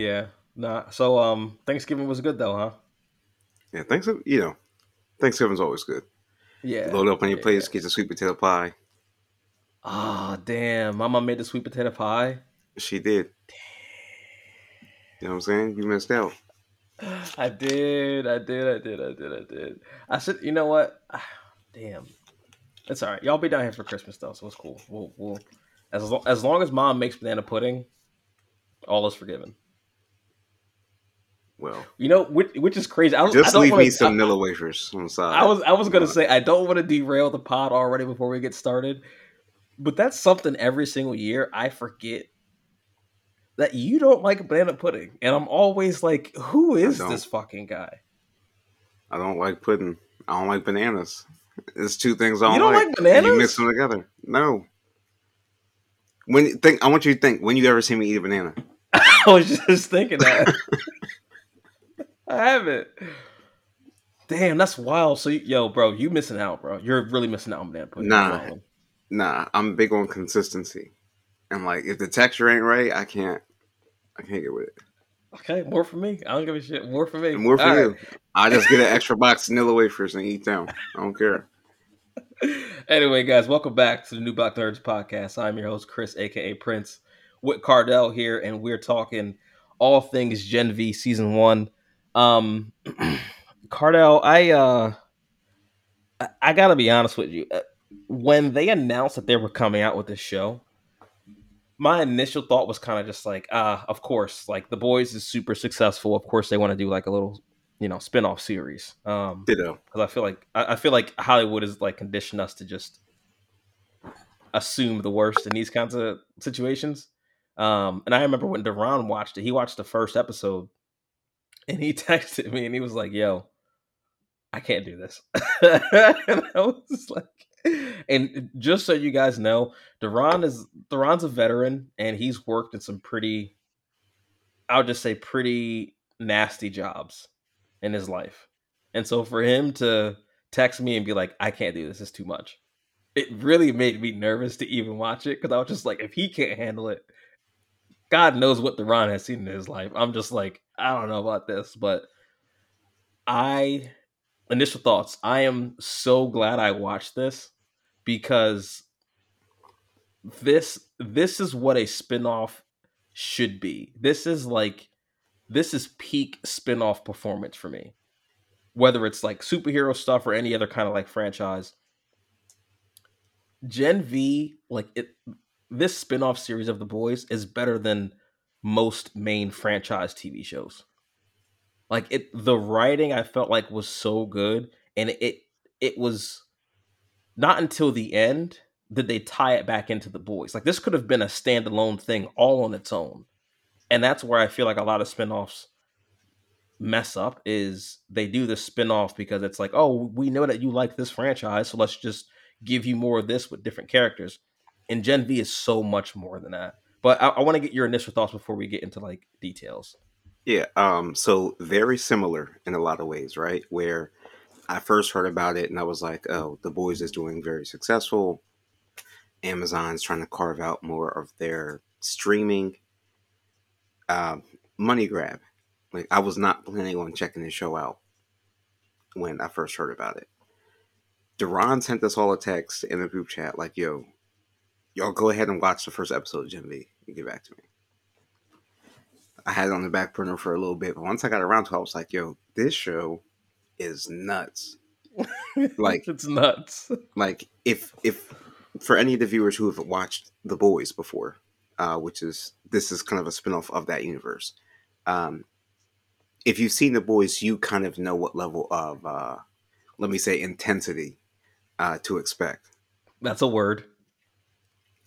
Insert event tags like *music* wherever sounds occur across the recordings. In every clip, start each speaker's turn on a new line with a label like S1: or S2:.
S1: Yeah. Nah. So um, Thanksgiving was good though, huh?
S2: Yeah, thanks. You know, Thanksgiving's always good.
S1: Yeah.
S2: Load up on your
S1: yeah,
S2: plates,
S1: yeah.
S2: get the sweet potato pie.
S1: Ah, damn. Mama made the sweet potato pie.
S2: She did. Damn. You know what I'm saying? You missed out.
S1: I did. I did. I did. I did. I did. I said, you know what? Ah, Damn. It's all right. Y'all be down here for Christmas though, so it's cool. We'll, we'll as lo- as long as mom makes banana pudding, all is forgiven.
S2: Well,
S1: You know, which, which is crazy. I, was, I
S2: just
S1: don't
S2: leave
S1: wanna,
S2: me some
S1: I,
S2: Nilla wafers the side.
S1: I was I was gonna say I don't want to derail the pod already before we get started, but that's something every single year I forget that you don't like banana pudding, and I'm always like, who is this fucking guy?
S2: I don't like pudding. I don't like bananas. It's two things I don't,
S1: You don't like
S2: and
S1: bananas?
S2: You mix them together. No. When think, I want you to think. When you ever see me eat a banana? *laughs*
S1: I was just thinking that. *laughs* I haven't. Damn, that's wild. So, yo, bro, you missing out, bro. You're really missing out on that. pudding.
S2: Nah. Nah, I'm big on consistency. And like, if the texture ain't right, I can't. I can't get with it.
S1: Okay, more for me. I don't give a shit. More for me.
S2: And more for
S1: All
S2: you.
S1: right.
S2: I just get an *laughs* extra box of Nilla wafers and eat them. I don't care.
S1: anyway, guys, welcome back to the New Block Nerds podcast. I'm your host, Chris, aka Prince, with Cardell here, and we're talking all things Gen V season one. Um, *clears throat* Cardell, I uh, I, gotta be honest with you. Uh, When they announced that they were coming out with this show, my initial thought was kind of just like, ah, of course, like the boys is super successful. Of course, they want to do like a little, you know, spin-off series. Um, because I feel like I, I feel like Hollywood is like conditioned us to just assume the worst in these kinds of situations. Um, and I remember when Deron watched it, he watched the first episode, and he *laughs* texted me and he was like, "Yo, I can't do this," *laughs* and I was like. And just so you guys know, Deron is Deron's a veteran, and he's worked in some pretty, I'll just say, pretty nasty jobs in his life. And so for him to text me and be like, I can't do this, it's too much. It really made me nervous to even watch it because I was just like, if he can't handle it, God knows what Deron has seen in his life. I'm just like, I don't know about this, but I initial thoughts. I am so glad I watched this because this this is what a spin-off should be. This is like this is peak spin-off performance for me whether it's like superhero stuff or any other kind of like franchise. Gen V, like it, this spin-off series of The Boys is better than most main franchise TV shows. Like it, the writing I felt like was so good, and it it was not until the end did they tie it back into The Boys. Like this could have been a standalone thing all on its own, and that's where I feel like a lot of spin-offs mess up is they do the spin-off because it's like oh we know that you like this franchise so let's just give you more of this with different characters and gen v is so much more than that but i, I want to get your initial thoughts before we get into like details
S2: Yeah. Um. So very similar in a lot of ways, right? Where I first heard about it and I was like, oh, the boys is doing very successful. Amazon's trying to carve out more of their streaming um, money grab. Like I was not planning on checking the show out when I first heard about it. Duran sent us all a text in the group chat like, "Yo, y'all go ahead and watch the first episode of Gen V and get back to me." I had it on the back burner for a little bit, but once I got around to it, I was like, "Yo, this show is nuts." *laughs* Like-
S1: it's nuts
S2: like if if for any of the viewers who have watched The Boys before, uh, which is this is kind of a spin-off of that universe. Um, if you've seen The Boys, you kind of know what level of uh, let me say intensity uh, to expect.
S1: that's a word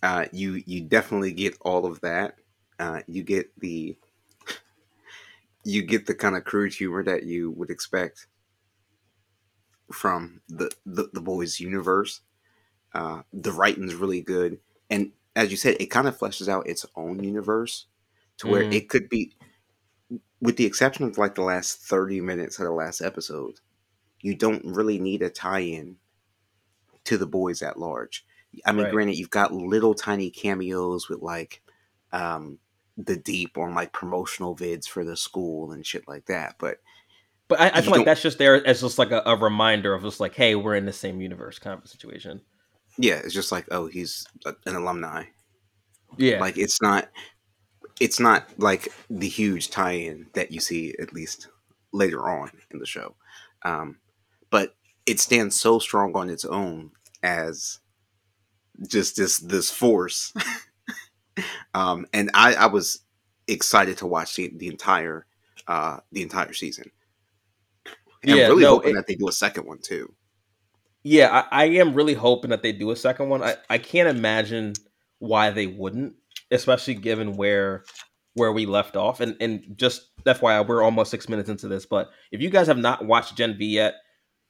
S2: Uh, you you definitely get all of that. Uh, you get the you get the kind of crude humor that you would expect from the the, the boys universe. Uh, the writing's really good, and as you said, it kind of fleshes out its own universe to where
S1: Mhm.
S2: it could be, with the exception of like the last thirty minutes of the last episode, you don't really need a tie-in to the boys at large. I mean,
S1: Right.
S2: granted, you've got little tiny cameos with like um, the deep on like promotional vids for the school and shit like that. But
S1: but I, I feel like that's just there as just like a, a, reminder of just like, hey, we're in the same universe kind of situation.
S2: Yeah, it's just like, oh, he's a, an alumni.
S1: Yeah,
S2: like it's not, it's not like the huge tie-in that you see at least later on in the show, um, but it stands so strong on its own as just this this force. *laughs* um, and I, I was excited to watch the, the entire uh, the entire season. And yeah, I'm really no, hoping it, that they do a second one too.
S1: Yeah, I, I, am really hoping that they do a second one. I, I can't imagine why they wouldn't, especially given where where we left off. And and just FYI, we're almost six minutes into this. But if you guys have not watched Gen V yet,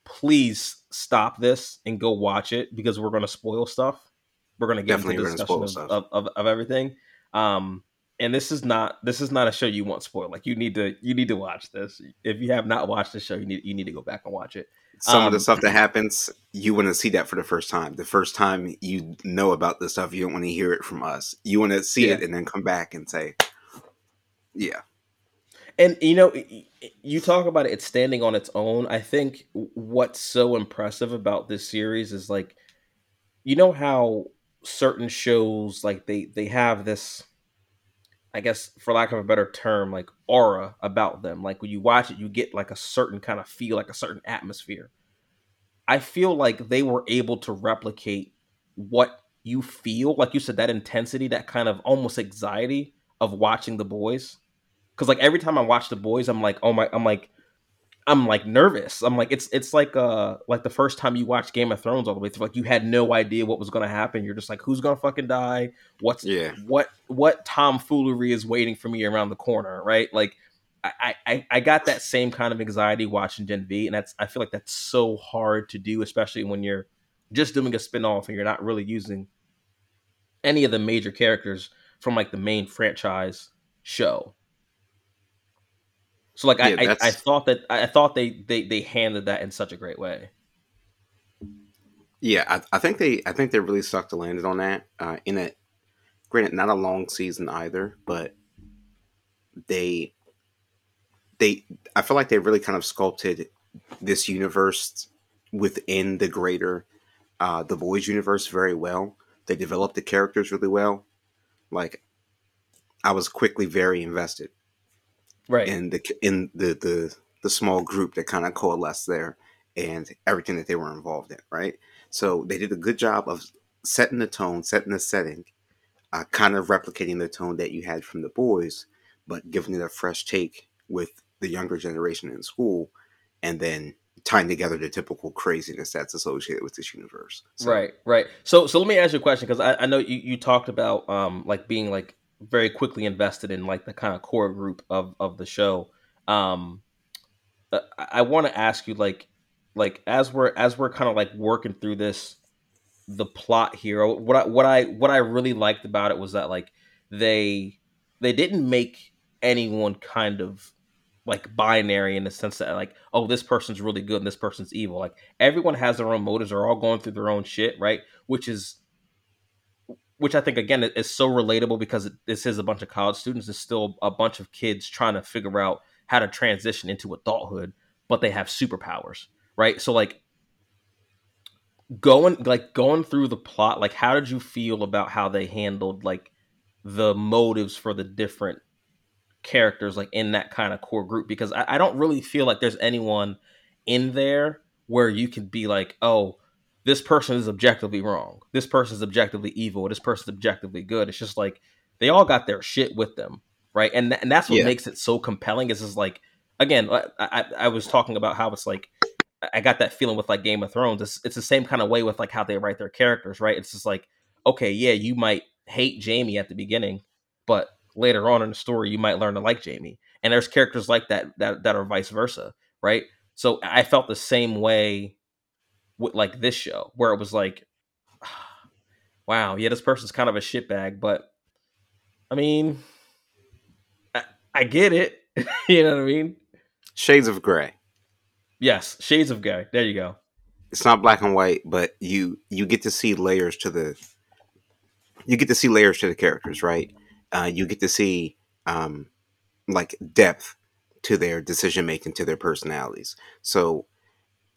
S1: please stop this and go watch it because we're going to spoil stuff. We're going to get Definitely into discussion of, of, of, of, everything. Um, and this is not this is not a show you want spoiled. Like you need to you need to watch this. If you have not watched the show, you need you need to go back and watch it.
S2: Some um, of the um, stuff that happens, you want to see that for the first time. The first time you know about the stuff, you don't want to hear it from us. You want to see yeah. it and then come back and say, "Yeah."
S1: And you know, you talk about it standing on its own. I think what's so impressive about this series is like, you know how certain shows like they they have this I guess for lack of a better term, like aura about them. Like when you watch it, you get like a certain kind of feel, like a certain atmosphere. I feel like they were able to replicate what you feel, like you said, that intensity, that kind of almost anxiety of watching the boys. Cause like every time I watch the boys, I'm like, oh my, I'm like, I'm like nervous. I'm like it's it's like uh like the first time you watch Game of Thrones all the way through. Like you had no idea what was gonna happen. You're just like, who's gonna fucking die? What's yeah? What what tomfoolery is waiting for me around the corner? Right? Like I I I got that same kind of anxiety watching Gen V, and that's I feel like that's so hard to do, especially when you're just doing a spinoff and you're not really using any of the major characters from like the main franchise show. So like yeah, I, I, I thought that I thought they they they handled that in such a great way.
S2: Yeah, I, I think they I think they really stuck to landed on that. Uh, in it, granted, not a long season either, but they they I feel like they really kind of sculpted this universe within the greater uh, the boys universe very well. They developed the characters really well. Like I was quickly very invested
S1: right.
S2: in the in the the the small group that kind of coalesced there and everything that they were involved in right? So they did a good job of setting the tone setting the setting uh, kind of replicating the tone that you had from the boys but giving it a fresh take with the younger generation in school and then tying together the typical craziness that's associated with this universe
S1: so. right right. So so let me ask you a question because I, I know you, you talked about um like being like very quickly invested in like the kind of core group of of the show. Um, uh, I, I want to ask you like like as we're as we're kind of like working through this the plot here what I what I what I really liked about it was that like they they didn't make anyone kind of like binary in the sense that like oh this person's really good and this person's evil. Like everyone has their own motives. They're all going through their own shit right? Which is which I think again is so relatable because this is a bunch of college students. It's still a bunch of kids trying to figure out how to transition into adulthood, but they have superpowers, right? So like going like going through the plot, like how did you feel about how they handled like the motives for the different characters like in that kind of core group? Because I, I don't really feel like there's anyone in there where you could be like, oh, this person is objectively wrong. This person is objectively evil. This person is objectively good. It's just like they all got their shit with them, right? And th- and that's what yeah. makes it so compelling. Is is like again, I, I, I was talking about how it's like I got that feeling with like Game of Thrones. It's it's the same kind of way with like how they write their characters, right? It's just like okay, yeah, you might hate Jaime at the beginning, but later on in the story, you might learn to like Jaime. And there's characters like that that that are vice versa, right? So I felt the same way like this show where it was like *sighs* wow yeah this person's kind of a shitbag but i mean i, I get it. *laughs* You know what i mean?
S2: Shades of gray.
S1: Yes shades of gray. There you go.
S2: It's not black and white but you you get to see layers to the you get to see layers to the characters right? Uh, you get to see um, like depth to their decision making, to their personalities. So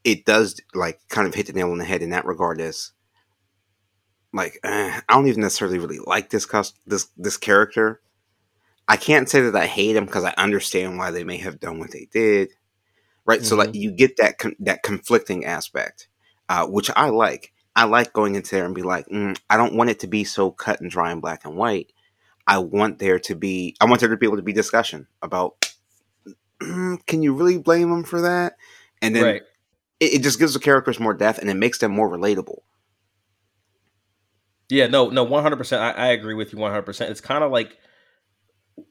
S2: it does like kind of hit the nail on the head in that regard. As like eh, I don't even necessarily really like this this this character. I can't say that I hate him because I understand why they may have done what they did, right? Mm-hmm. So like mm-hmm. you get that con- that conflicting aspect, uh, which I like. I like going into there and be like, mm, I don't want it to be so cut and dry and black and white. I want there to be, I want there to be able to be discussion about, mm, *clears throat* can you really blame them for that? And then right. It, it just gives the characters more depth and it makes them more relatable.
S1: Yeah, no, no, one hundred percent. I agree with you one hundred percent. It's kind of like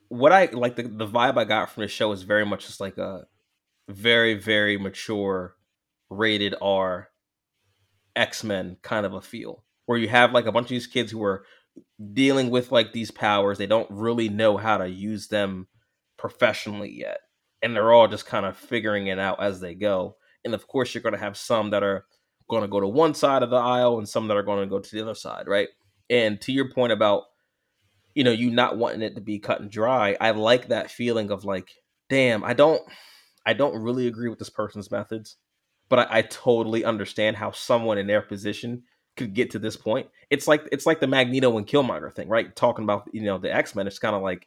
S1: what I like. The the vibe I got from the show is very much just like a very very mature, rated R X Men kind of a feel, where you have like a bunch of these kids who are dealing with like these powers. They don't really know how to use them professionally yet. And they're all just kind of figuring it out as they go. And of course, you're going to have some that are going to go to one side of the aisle and some that are going to go to the other side, right? And to your point about, you know, you not wanting it to be cut and dry, I like that feeling of like, damn, I don't, I don't really agree with this person's methods, but I, I totally understand how someone in their position could get to this point. It's like it's like the Magneto and Killmonger thing, right? Talking about you know the X Men. It's kind of like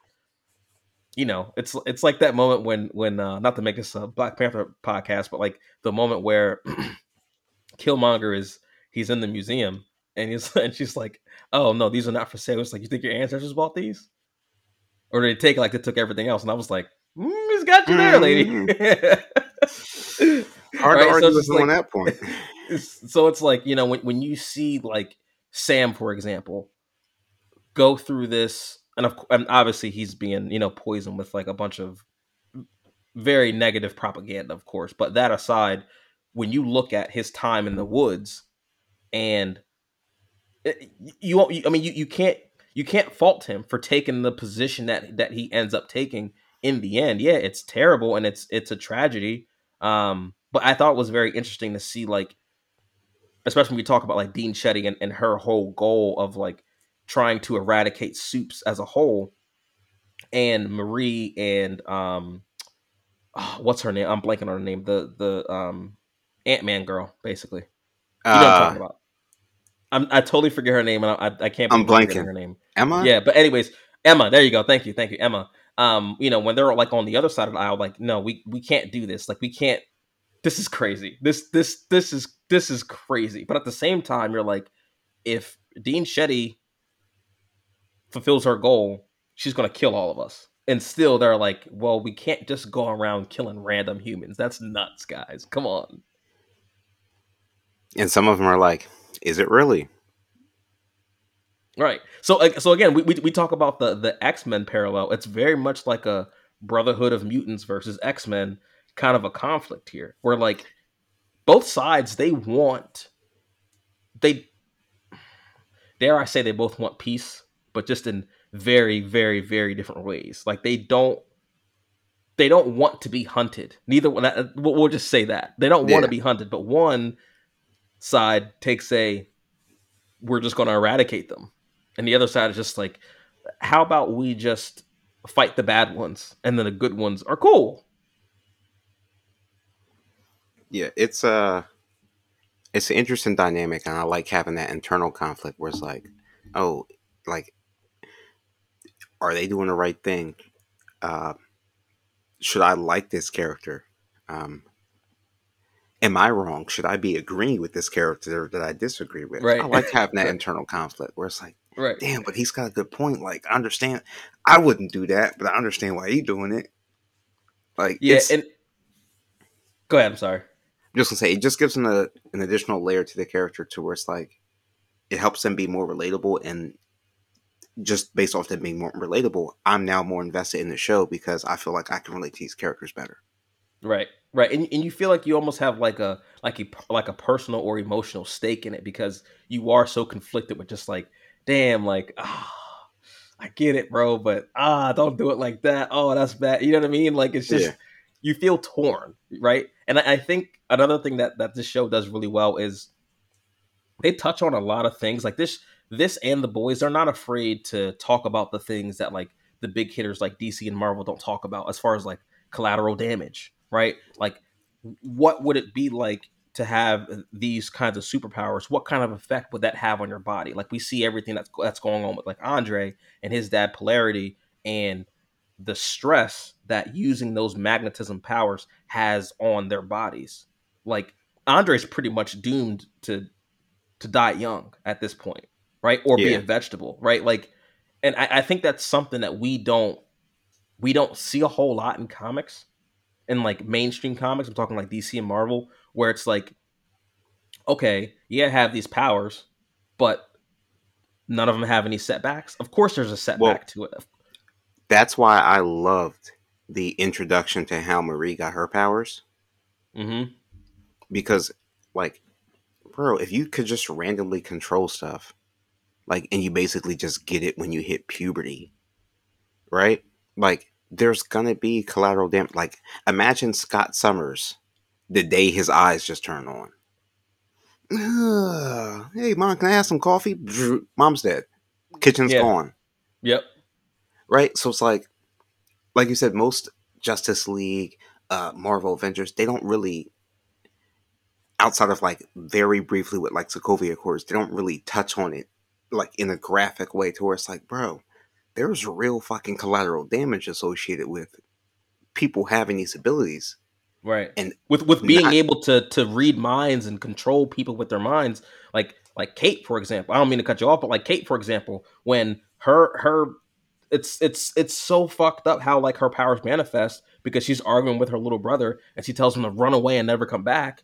S1: you know it's it's like that moment when when uh, not to make this a Black Panther podcast, but like the moment where *clears throat* Killmonger is he's in the museum and he's *laughs* and she's like, oh no, these are not for sale. It's like you think your ancestors bought these, or did they take it like they took everything else? And I was like, mm, it's got you there, lady.
S2: Mm-hmm. *laughs* Hard right? to argue so with like, on that point. *laughs*
S1: so it's like you know when when you see like Sam, for example, go through this, and, of, and obviously he's being you know poisoned with like a bunch of very negative propaganda, of course. But that aside, when you look at his time in the woods, and eh, you, you, I mean, you, you can't you can't fault him for taking the position that that he ends up taking in the end. Yeah, it's terrible and it's it's a tragedy. Um, but I thought it was very interesting to see like especially when we talk about like Dean Shetty and, and her whole goal of like trying to eradicate soups as a whole and Marie and um oh, what's her name? I'm blanking on her name. The the um Ant Man girl, basically. You know uh, what I'm uh, talking about. I'm, I totally forget her name, and I, I can't.
S2: I'm blanking
S1: her name.
S2: Emma.
S1: Yeah, but anyways, Emma. There you go. Thank you, thank you, Emma. Um, you know when they're like on the other side of the aisle, like no, we we can't do this. Like we can't this is crazy. This this this is this is crazy. But at the same time, you're like, if Dean Shetty fulfills her goal, she's gonna kill all of us. And still they're like, well, we can't just go around killing random humans. That's nuts, guys. Come on.
S2: And some of them are like, is it really?
S1: Right. So so again, we, we, we talk about the the X Men parallel. It's very much like a Brotherhood of Mutants versus X Men kind of a conflict here where like both sides they want they dare I say they both want peace, but just in very, very, very different ways. Like they don't they don't want to be hunted. Neither one. Uh, we'll just say that they don't yeah. want to be hunted. But one side takes a we're just going to eradicate them, and the other side is just like, how about we just fight the bad ones, and then the good ones are cool
S2: yeah, it's a uh, it's an interesting dynamic, and I like having that internal conflict where it's like, oh, like, are they doing the right thing? Uh, should I like this character? Um, am I wrong? Should I be agreeing with this character that I disagree with? Right. I like *laughs* having that internal conflict where it's like, right. damn, but he's got a good point. Like, I understand. I wouldn't do that, but I understand why he's doing it. Like,
S1: yeah, and go ahead. I'm sorry.
S2: I'm just gonna say it just gives them a, an additional layer to the character to where it's like it helps them be more relatable and just based off them being more relatable, I'm now more invested in the show because I feel like I can relate to these characters better.
S1: Right, right, and and you feel like you almost have like a like a like a personal or emotional stake in it because you are so conflicted with just like, damn, like ah. Oh, I get it, bro, but ah, don't do it like that. Oh, that's bad. You know what I mean? Like it's just yeah. you feel torn, right? And I, I think another thing that that this show does really well is they touch on a lot of things like this this and the boys are not afraid to talk about the things that like the big hitters like DC and Marvel don't talk about as far as like collateral damage, right? Like what would it be like to have these kinds of superpowers? What kind of effect would that have on your body? Like we see everything that's that's going on with like Andre and his dad polarity and the stress that using those magnetism powers has on their bodies. Like Andre's pretty much doomed to to die young at this point, right? Or yeah. be a vegetable, right? Like, and I, I think that's something that we don't we don't see a whole lot in comics, in like mainstream comics. I'm talking like DC and Marvel, where it's like, okay, yeah, have these powers, but none of them have any setbacks. Of course, there's a setback well, to it.
S2: That's why I loved the introduction to how Marie got her powers. Mm-hmm. Because, like, bro, if you could just randomly control stuff, like, and you basically just get it when you hit puberty, right? Like, there's gonna be collateral damage. Like, imagine Scott Summers the day his eyes just turn on. *sighs* Hey, mom, can I have some coffee? *sniffs* Mom's dead. Kitchen's yeah. gone.
S1: Yep.
S2: Right? So it's like, like you said, most Justice League, uh, Marvel Avengers, they don't really outside of like very briefly with like Sokovia Accords, they don't really touch on it like in a graphic way to where it's like, bro, there's real fucking collateral damage associated with people having these abilities.
S1: Right. And with with being not, able to to read minds and control people with their minds, like like Kate, for example. I don't mean to cut you off, but like Kate, for example, when her her it's it's it's so fucked up how like her powers manifest because she's arguing with her little brother and she tells him to run away and never come back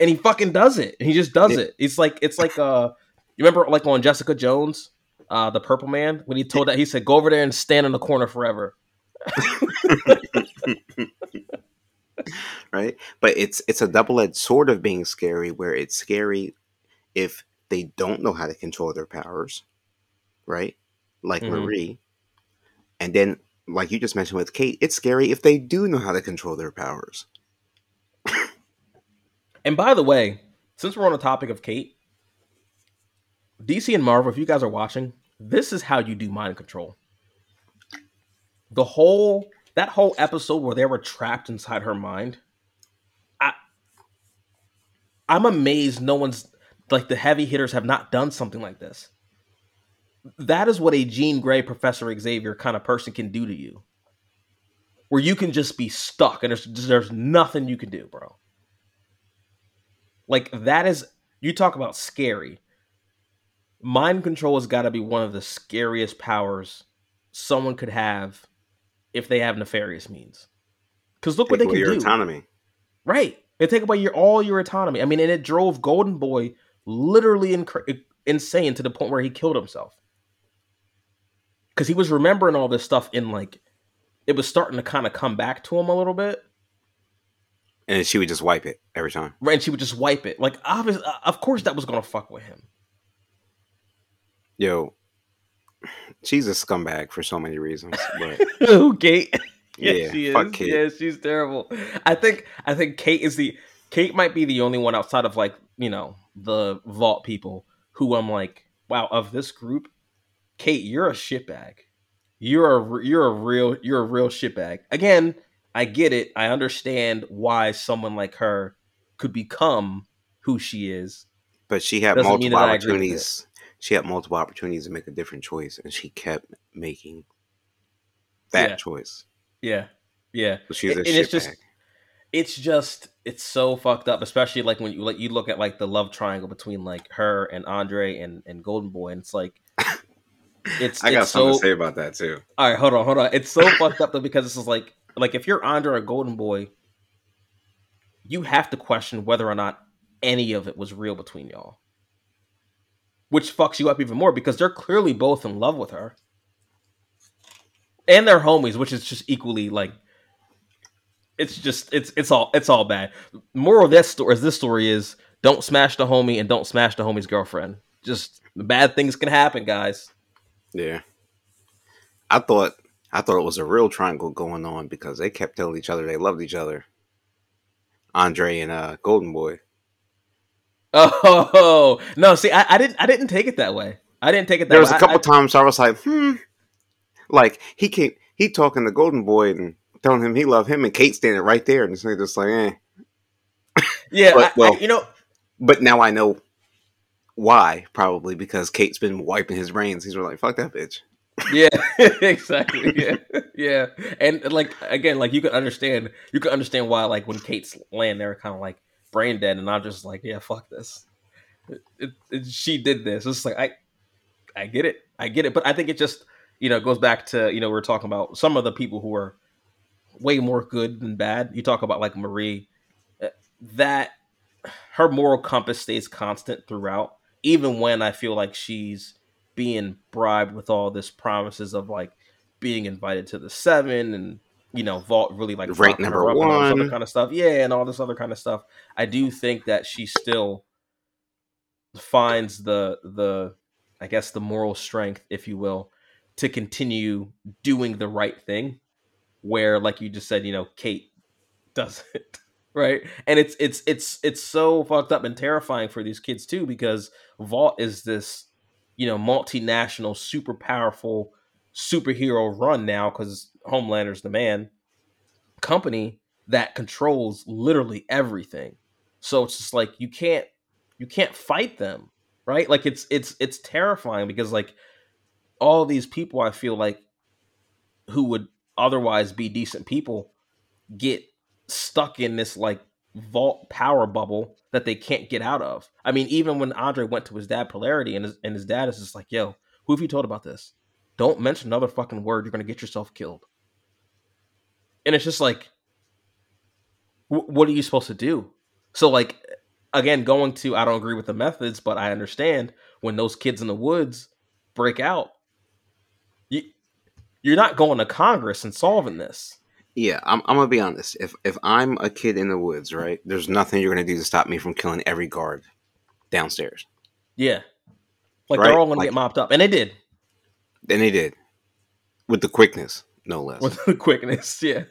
S1: and he fucking does it. He just does it. It's like it's like uh, you remember like on Jessica Jones, uh, the Purple Man when he told that he said go over there and stand in the corner forever. *laughs*
S2: right, but it's it's a double edged sword of being scary, where it's scary if they don't know how to control their powers, right? Like mm-hmm. Marie, and then like you just mentioned with Kate, it's scary if they do know how to control their powers.
S1: And by the way, since we're on the topic of Kate, DC and Marvel, if you guys are watching, this is how you do mind control. The whole that whole episode where they were trapped inside her mind. I I'm amazed no one's like the heavy hitters have not done something like this. That is what a Jean Grey Professor Xavier kind of person can do to you. Where you can just be stuck and there's there's nothing you can do, bro. Like that is you talk about scary. Mind control has got to be one of the scariest powers someone could have if they have nefarious means. Because look take what they can your do.
S2: Autonomy,
S1: right? They take away your all your autonomy. I mean, and it drove Golden Boy literally inc- insane to the point where he killed himself because he was remembering all this stuff in like it was starting to kind of come back to him a little bit
S2: and she would just wipe it every time.
S1: Right, and she would just wipe it. Like, obviously, uh, of course, that was gonna fuck with him.
S2: Yo, she's a scumbag for so many reasons. But *laughs*
S1: who, Kate? *laughs* yeah, yeah, she is. Kate. Yeah, she's terrible. I think I think Kate is the Kate might be the only one outside of like you know the Vought people who I'm like, wow, of this group, Kate, you're a shitbag. You're a you're a real you're a real shitbag. Again, I get it. I understand why someone like her could become who she is.
S2: But she had Doesn't multiple opportunities. She had multiple opportunities to make a different choice, and she kept making that
S1: yeah.
S2: choice.
S1: Yeah, yeah.
S2: So she's a
S1: and it's just, it's just, it's so fucked up. Especially like when you like you look at like the love triangle between like her and Andre and and Golden Boy, and it's like. *laughs*
S2: It's, I got it's something so, to say about that too.
S1: All right, hold on, hold on. It's so fucked up though because this is like like if you're Andre or Golden Boy, you have to question whether or not any of it was real between y'all. Which fucks you up even more because they're clearly both in love with her. And they're homies, which is just equally like it's just it's it's all it's all bad. Moral of this story is this story is don't smash the homie and don't smash the homie's girlfriend. Just bad things can happen, guys.
S2: Yeah. I thought I thought it was a real triangle going on because they kept telling each other they loved each other. Andre and uh, Golden Boy.
S1: Oh *laughs* no! See, I, I, didn't. I didn't take it that way. I didn't take it. that way.
S2: There was
S1: way.
S2: a couple
S1: I,
S2: times I was like, hmm. like he can't. He talking to Golden Boy and telling him he love him, and Kate standing right there, and just like, eh.
S1: Yeah,
S2: But,
S1: I-
S2: well-
S1: you know,
S2: But now I know why. Probably because Kate's been wiping his brains. He's like, fuck that bitch.
S1: yeah, *laughs* exactly. Yeah, yeah, and like again, like you can understand, you can understand why, like when Kate's laying there, kind of like brain dead, and I'm just like, yeah, fuck this. It, it, it- she did this. It's like I, I get it, I get it, but I think it just, you know, goes back to you know we are talking about some of the people who are way more good than bad. You talk about like Marie, uh, that her moral compass stays constant throughout, even when I feel like she's being bribed with all this promises of like being invited to the seven and you know Vought really like
S2: Rank number
S1: up and all this other
S2: one.
S1: kind of stuff. Yeah and all this other kind of stuff. I do think that she still finds the the i guess the moral strength if you will to continue doing the right thing where like you just said you know kate doesn't *laughs* right? And it's it's it's it's so fucked up and terrifying for these kids too because Vought is this you know multinational super powerful superhero run now because homelander's the man company that controls literally everything so it's just like you can't you can't fight them right like it's it's it's terrifying because like all these people i feel like who would otherwise be decent people get stuck in this like Vought power bubble that they can't get out of. I mean, even when Andre went to his dad polarity and his, and his dad is just like, yo, who have you told about this? Don't mention another fucking word. You're going to get yourself killed. And it's just like, wh- what are you supposed to do? So, like, again, going to, I don't agree with the methods, but I understand when those kids in the woods break out, you, you're not going to Congress and solving this.
S2: Yeah, I'm, I'm gonna be honest. If if I'm a kid in the woods, right, there's nothing you're gonna do to stop me from killing every guard downstairs.
S1: Yeah. Like
S2: Right,
S1: they're all gonna
S2: like-
S1: get mopped up. And they did
S2: And they did, with the quickness, no less.
S1: with the quickness. *laughs* Yeah.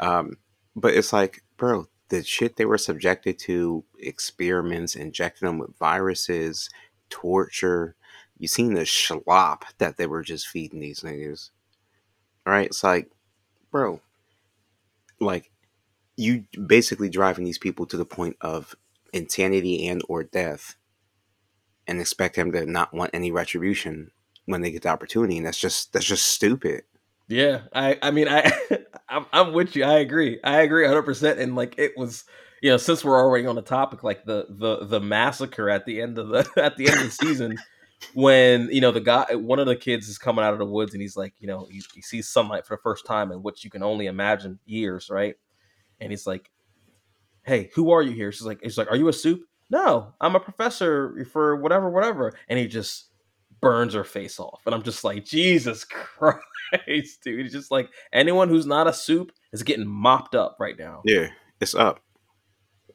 S2: Um, but it's like, bro, the shit they were subjected to, experiments, injecting them with viruses, torture. You seen the schlop that they were just feeding these niggas, right? It's like, bro, like you basically driving these people to the point of insanity and or death, and expect them to not want any retribution when they get the opportunity, and that's just that's just stupid.
S1: Yeah. I I mean I *laughs* I'm, I'm with you. I agree. I agree 100% and like it was you know, since we're already on the topic like the the the massacre at the end of the *laughs* at the end of the season when you know the guy one of the kids is coming out of the woods and he's like, you know, he, he sees sunlight for the first time in which you can only imagine years, right? And he's like, "Hey, who are you here?" She's like, "He's like, are you a soup?" No, I'm a professor for whatever, whatever. And he just burns her face off, and I'm just like, Jesus *laughs* Christ, dude! It's just like anyone who's not a soup is getting mopped up right now.
S2: Yeah, it's up.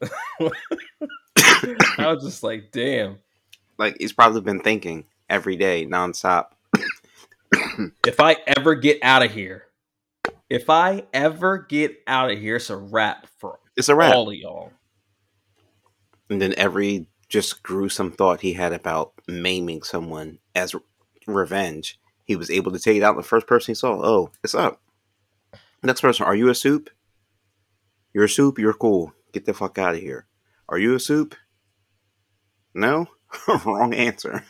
S2: *laughs*
S1: I was just like, damn.
S2: Like he's probably been thinking every day, nonstop.
S1: If I ever get out of here, if I ever get out of here, it's a wrap for
S2: It's a wrap.
S1: all of y'all.
S2: And then every just gruesome thought he had about maiming someone as revenge, he was able to take it out. The first person he saw, oh, it's up. Next person, are you a soup? You're a soup. You're cool. Get the fuck out of here. Are you a soup? No, *laughs* wrong answer.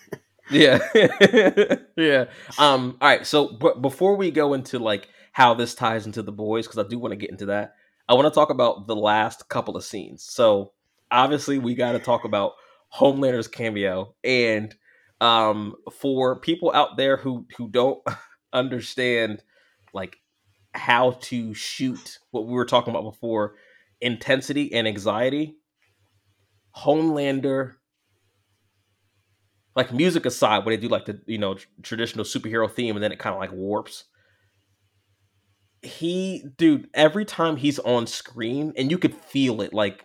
S1: Yeah. *laughs* yeah. Um all right, so but before we go into like how this ties into the boys cuz I do want to get into that. I want to talk about the last couple of scenes. So, obviously we got to talk about Homelander's cameo and um for people out there who who don't *laughs* understand like how to shoot what we were talking about before intensity and anxiety Homelander like music aside, when they do like the you know tr- traditional superhero theme, and then it kind of like warps. He, dude, every time he's on screen, and you could feel it, like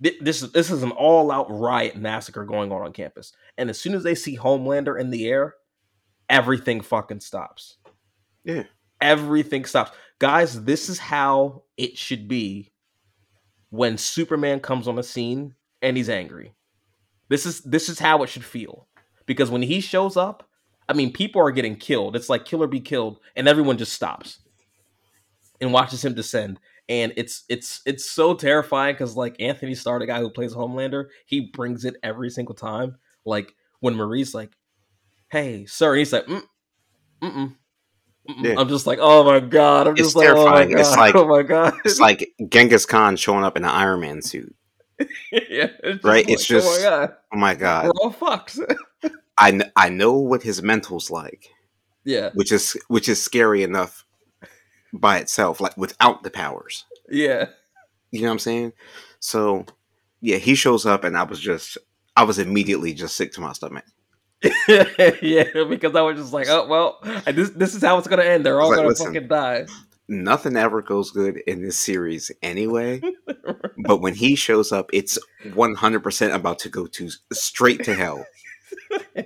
S1: this is this is an all out riot massacre going on on campus. And as soon as they see Homelander in the air, everything fucking stops.
S2: Yeah.
S1: Everything stops, guys. This is how it should be when Superman comes on the scene and he's angry. This is this is how it should feel. Because when he shows up, I mean, people are getting killed. It's like kill or be killed, and everyone just stops and watches him descend. And it's it's it's so terrifying because like Anthony Starr, the guy who plays Homelander, he brings it every single time. Like when Marie's like, "Hey, sir," he's like, mm, "Mm, yeah. I'm just like, oh my god! I'm
S2: it's
S1: just
S2: terrifying.
S1: like, oh my god!
S2: It's like, *laughs*
S1: oh my god!
S2: it's like Genghis Khan showing up in an Iron Man suit. *laughs*
S1: yeah, it's
S2: right. it's just,
S1: oh my god!
S2: Oh my god!
S1: We're all fucked. *laughs*
S2: I I know what his mental's like.
S1: Yeah,
S2: which is which is scary enough by itself, like without the powers.
S1: Yeah,
S2: you know what I'm saying. So, yeah, he shows up, and I was just, I was immediately just sick to my stomach. *laughs*
S1: yeah, because I was just like, oh well, this this is how it's gonna end. They're all
S2: Like,
S1: gonna
S2: listen.
S1: fucking die.
S2: Nothing ever goes good in this series anyway. *laughs* but when he shows up, it's 100% about to go to straight to hell. *laughs*
S1: yeah,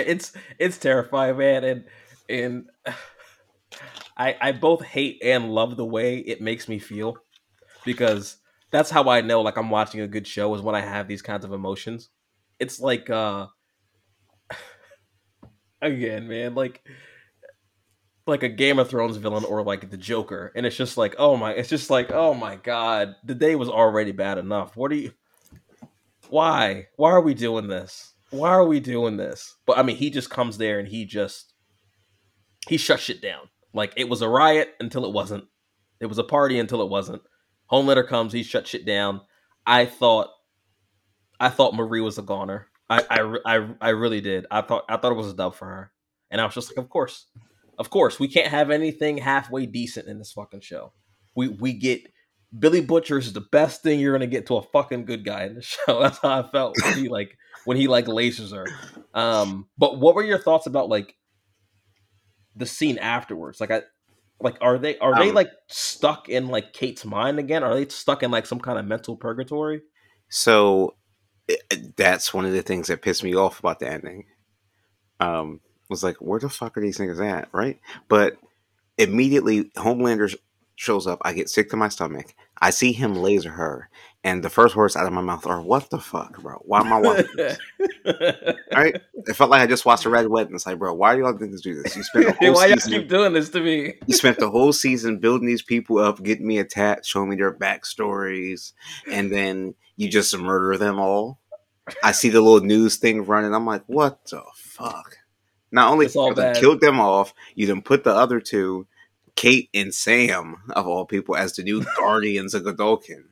S1: it's it's terrifying, man, and and I I both hate and love the way it makes me feel because that's how I know like I'm watching a good show is when I have these kinds of emotions. It's like uh *laughs* again, man, like like a Game of Thrones villain or like the Joker, and it's just like, oh my, it's just like, oh my god, the day was already bad enough. What are you? Why? Why are we doing this? Why are we doing this? But I mean, he just comes there and he just he shuts shit down. Like it was a riot until it wasn't. It was a party until it wasn't. Homelander comes, he shut shit down. I thought, I thought Marie was a goner. I, I, I, I really did. I thought, I thought it was a dub for her, and I was just like, of course, of course, we can't have anything halfway decent in this fucking show. We, we get Billy Butcher is the best thing you're gonna get to a fucking good guy in the *laughs* show. That's how I felt when he like when he like lasers her. Um, but what were your thoughts about like the scene afterwards? Like I like are they are they
S2: Um,
S1: like stuck in like Kate's mind again? Are they stuck in like some kind of mental purgatory?
S2: So i- that's one of the things that pissed me off about the ending. Um, was like, where the fuck are these niggas at, right? But immediately, Homelander shows up. I get sick to my stomach. I see him laser her, and the first words out of my mouth are, "What the fuck, bro? Why am I watching this?" *laughs* right? It felt like I just watched a Red Wedding. It's like, bro, why do y'all niggas do this? You spent the *laughs* whole
S1: Why y'all keep doing this to me?
S2: You spent the whole season building these people up, getting me attached, showing me their backstories, and then you just murder them all. I see the little news thing running. I'm like, what the fuck? Not only
S1: It's all
S2: you done
S1: bad.
S2: killed them off, you then put the other two, Kate and Sam, of all people, as the new *laughs* guardians of Godolkin,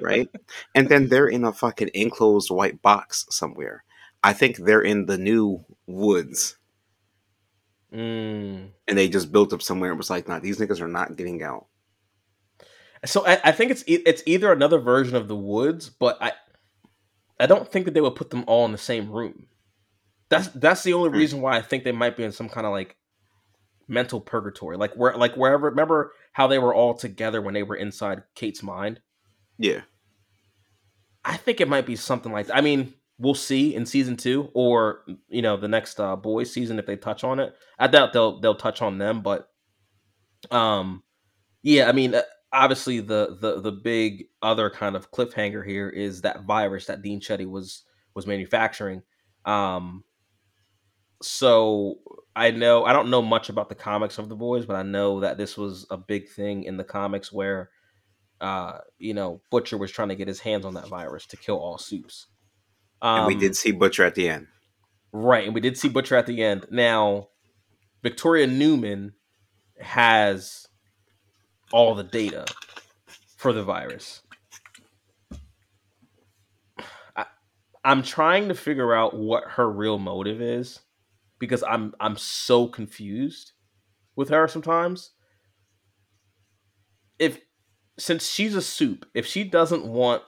S2: right? and then they're in a fucking enclosed white box somewhere. I think they're in the new woods,
S1: Mm.
S2: and they just built up somewhere. and was like, nah, these niggas are not getting out.
S1: So I, I think it's e- it's either another version of the woods, but I I don't think that they would put them all in the same room. That's that's the only
S2: Hmm.
S1: reason why I think they might be in some kind of like mental purgatory, like where like wherever. Remember how they were all together when they were inside Kate's mind?
S2: Yeah.
S1: I think it might be something like that. I mean, we'll see in season two or you know the next uh, boys season if they touch on it. I doubt they'll they'll touch on them, but um, yeah. I mean, uh, obviously the the the big other kind of cliffhanger here is that virus that Dean Shetty was was manufacturing. Um, so I know I don't know much about the comics of the boys, but I know that this was a big thing in the comics where uh, you know, Butcher was trying to get his hands on that virus to kill all soups. Um,
S2: And we did see Butcher at the end.
S1: right, and we did see Butcher at the end. Now, Victoria Neuman has all the data for the virus. I, I'm trying to figure out what her real motive is because I'm I'm so confused with her sometimes. If since she's a soup, if she doesn't want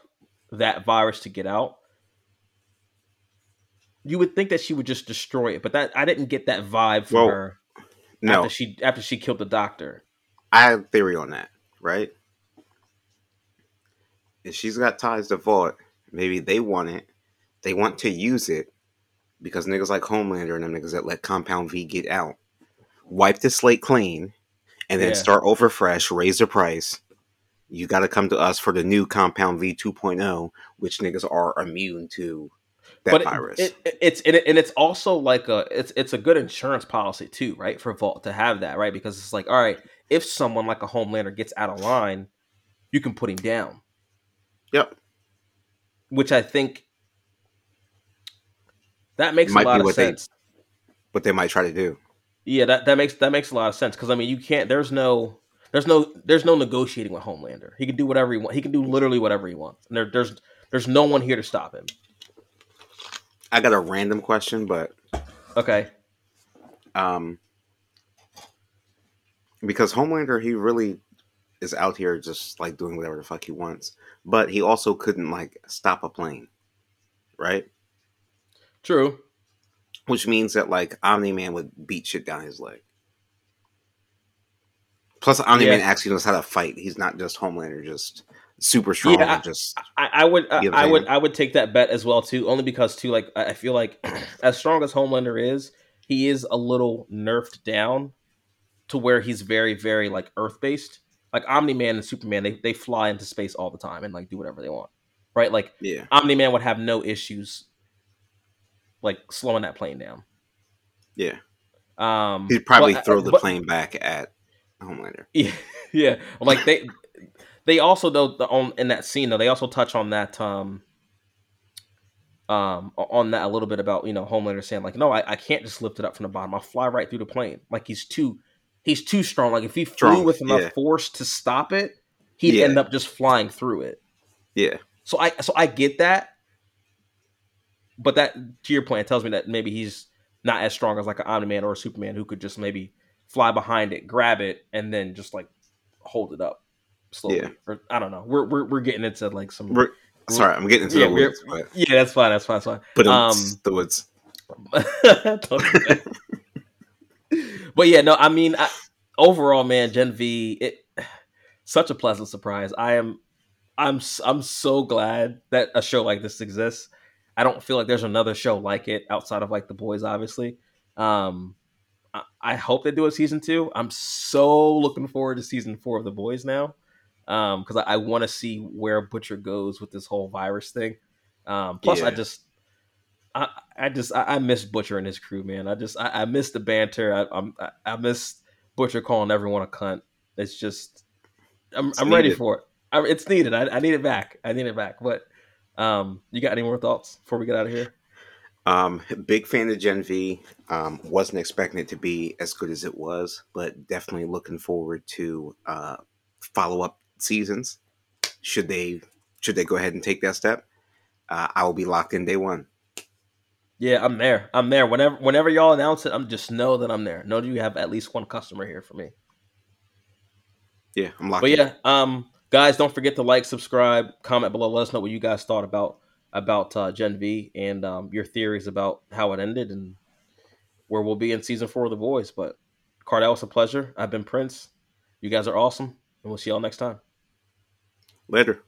S1: that virus to get out, you would think that she would just destroy it. But that I didn't get that vibe from
S2: Well,
S1: her
S2: No,
S1: after she after she killed the doctor.
S2: I have a theory on that, right? If she's got ties to Vought, maybe they want it. They want to use it because niggas like Homelander and them niggas that let Compound V get out, wipe the slate clean, and then
S1: Yeah.
S2: start over fresh, raise the price. You got to come to us for the new Compound V 2.0, which niggas are immune to that
S1: but
S2: virus.
S1: It, it, it's and, it, and it's also like a it's it's a good insurance policy too, right? For Vought to have that, right? Because it's like, all right, if someone like a Homelander gets out of line, you can put him down.
S2: Yep.
S1: Which I think that makes a lot of
S2: what they-
S1: sense.
S2: what they might try to do.
S1: Yeah, that, that makes that makes a lot of sense because I mean you can't. There's no there's no there's no negotiating with Homelander. He can do whatever he wants. He can do literally whatever he wants. And there, there's there's no one here to stop him.
S2: I got a random question, but
S1: Okay.
S2: um, because Homelander, he really is out here just like doing whatever the fuck he wants, but he also couldn't like stop a plane, right?
S1: True.
S2: Which means that like Omni Man would beat shit down his leg. Plus, Omni Man
S1: Yeah.
S2: actually knows how to fight. He's not just Homelander, just super strong.
S1: Yeah,
S2: and just
S1: I, I would I,
S2: You know what
S1: I would? I would take that bet as well too, only because too like I I feel like *clears throat* as strong as Homelander is, he is a little nerfed down to where he's very very like Earth based. Like Omni Man and Superman, they they fly into space all the time and like do whatever they want, right? Like
S2: yeah,
S1: Omni Man would have no issues like slowing that plane down.
S2: yeah.
S1: Um,
S2: He'd probably
S1: but-
S2: throw the
S1: but-
S2: plane back at Homelander.
S1: Yeah, *laughs* yeah. Like they, they also though the, on in that scene though they also touch on that um, um on that a little bit about you know Homelander saying like no I, I can't just lift it up from the bottom I'll fly right through the plane like he's too he's too strong like if he flew
S2: Strong,
S1: with enough
S2: yeah.
S1: force to stop it he'd
S2: Yeah.
S1: end up just flying through it
S2: Yeah,
S1: so I so I get that but that to your point tells me that maybe he's not as strong as like an Omni Man or a Superman who could just maybe fly behind it, grab it, and then just like hold it up slowly.
S2: Yeah.
S1: Or I don't know. We're we're, we're getting into like some.
S2: We're, sorry, I'm getting into
S1: yeah,
S2: the woods, but
S1: yeah, that's fine. That's fine. That's fine.
S2: but
S1: um,
S2: um, the woods. *laughs*
S1: but yeah, no, I mean, I, overall, man, Gen V, it such a pleasant surprise. I am, I'm, I'm so glad that a show like this exists. I don't feel like there's another show like it outside of like The Boys, obviously. Um, I, hope they do a season two. I'm so looking forward to season four of The Boys now, um, because I, I want to see where Butcher goes with this whole virus thing. Um, plus, I just, I, I just, I, I miss Butcher and his crew, man. I just, I, I miss the banter. I, I miss Butcher calling everyone a cunt. It's just, I'm,
S2: It's
S1: I'm ready for it. I, it's needed. I, I need it back. I need it back. But, um, you got any more thoughts before we get out of here?
S2: Um, big fan of Gen V. Um, wasn't expecting it to be as good as it was, but definitely looking forward to uh, follow up seasons. Should they should they go ahead and take that step? Uh, I will be locked in day one.
S1: Yeah, I'm there. I'm there. Whenever, whenever y'all announce it, I'm just know that I'm there. Know that you have at least one customer here for me.
S2: Yeah, I'm locked.
S1: But
S2: in.
S1: yeah, um, guys, don't forget to like, subscribe, comment below. Let us know what you guys thought about about uh, Gen V and um, your theories about how it ended and where we'll be in season four of The Boys. But Cardell, it's a pleasure. I've been Prince. You guys are awesome, and we'll see y'all next time.
S2: later.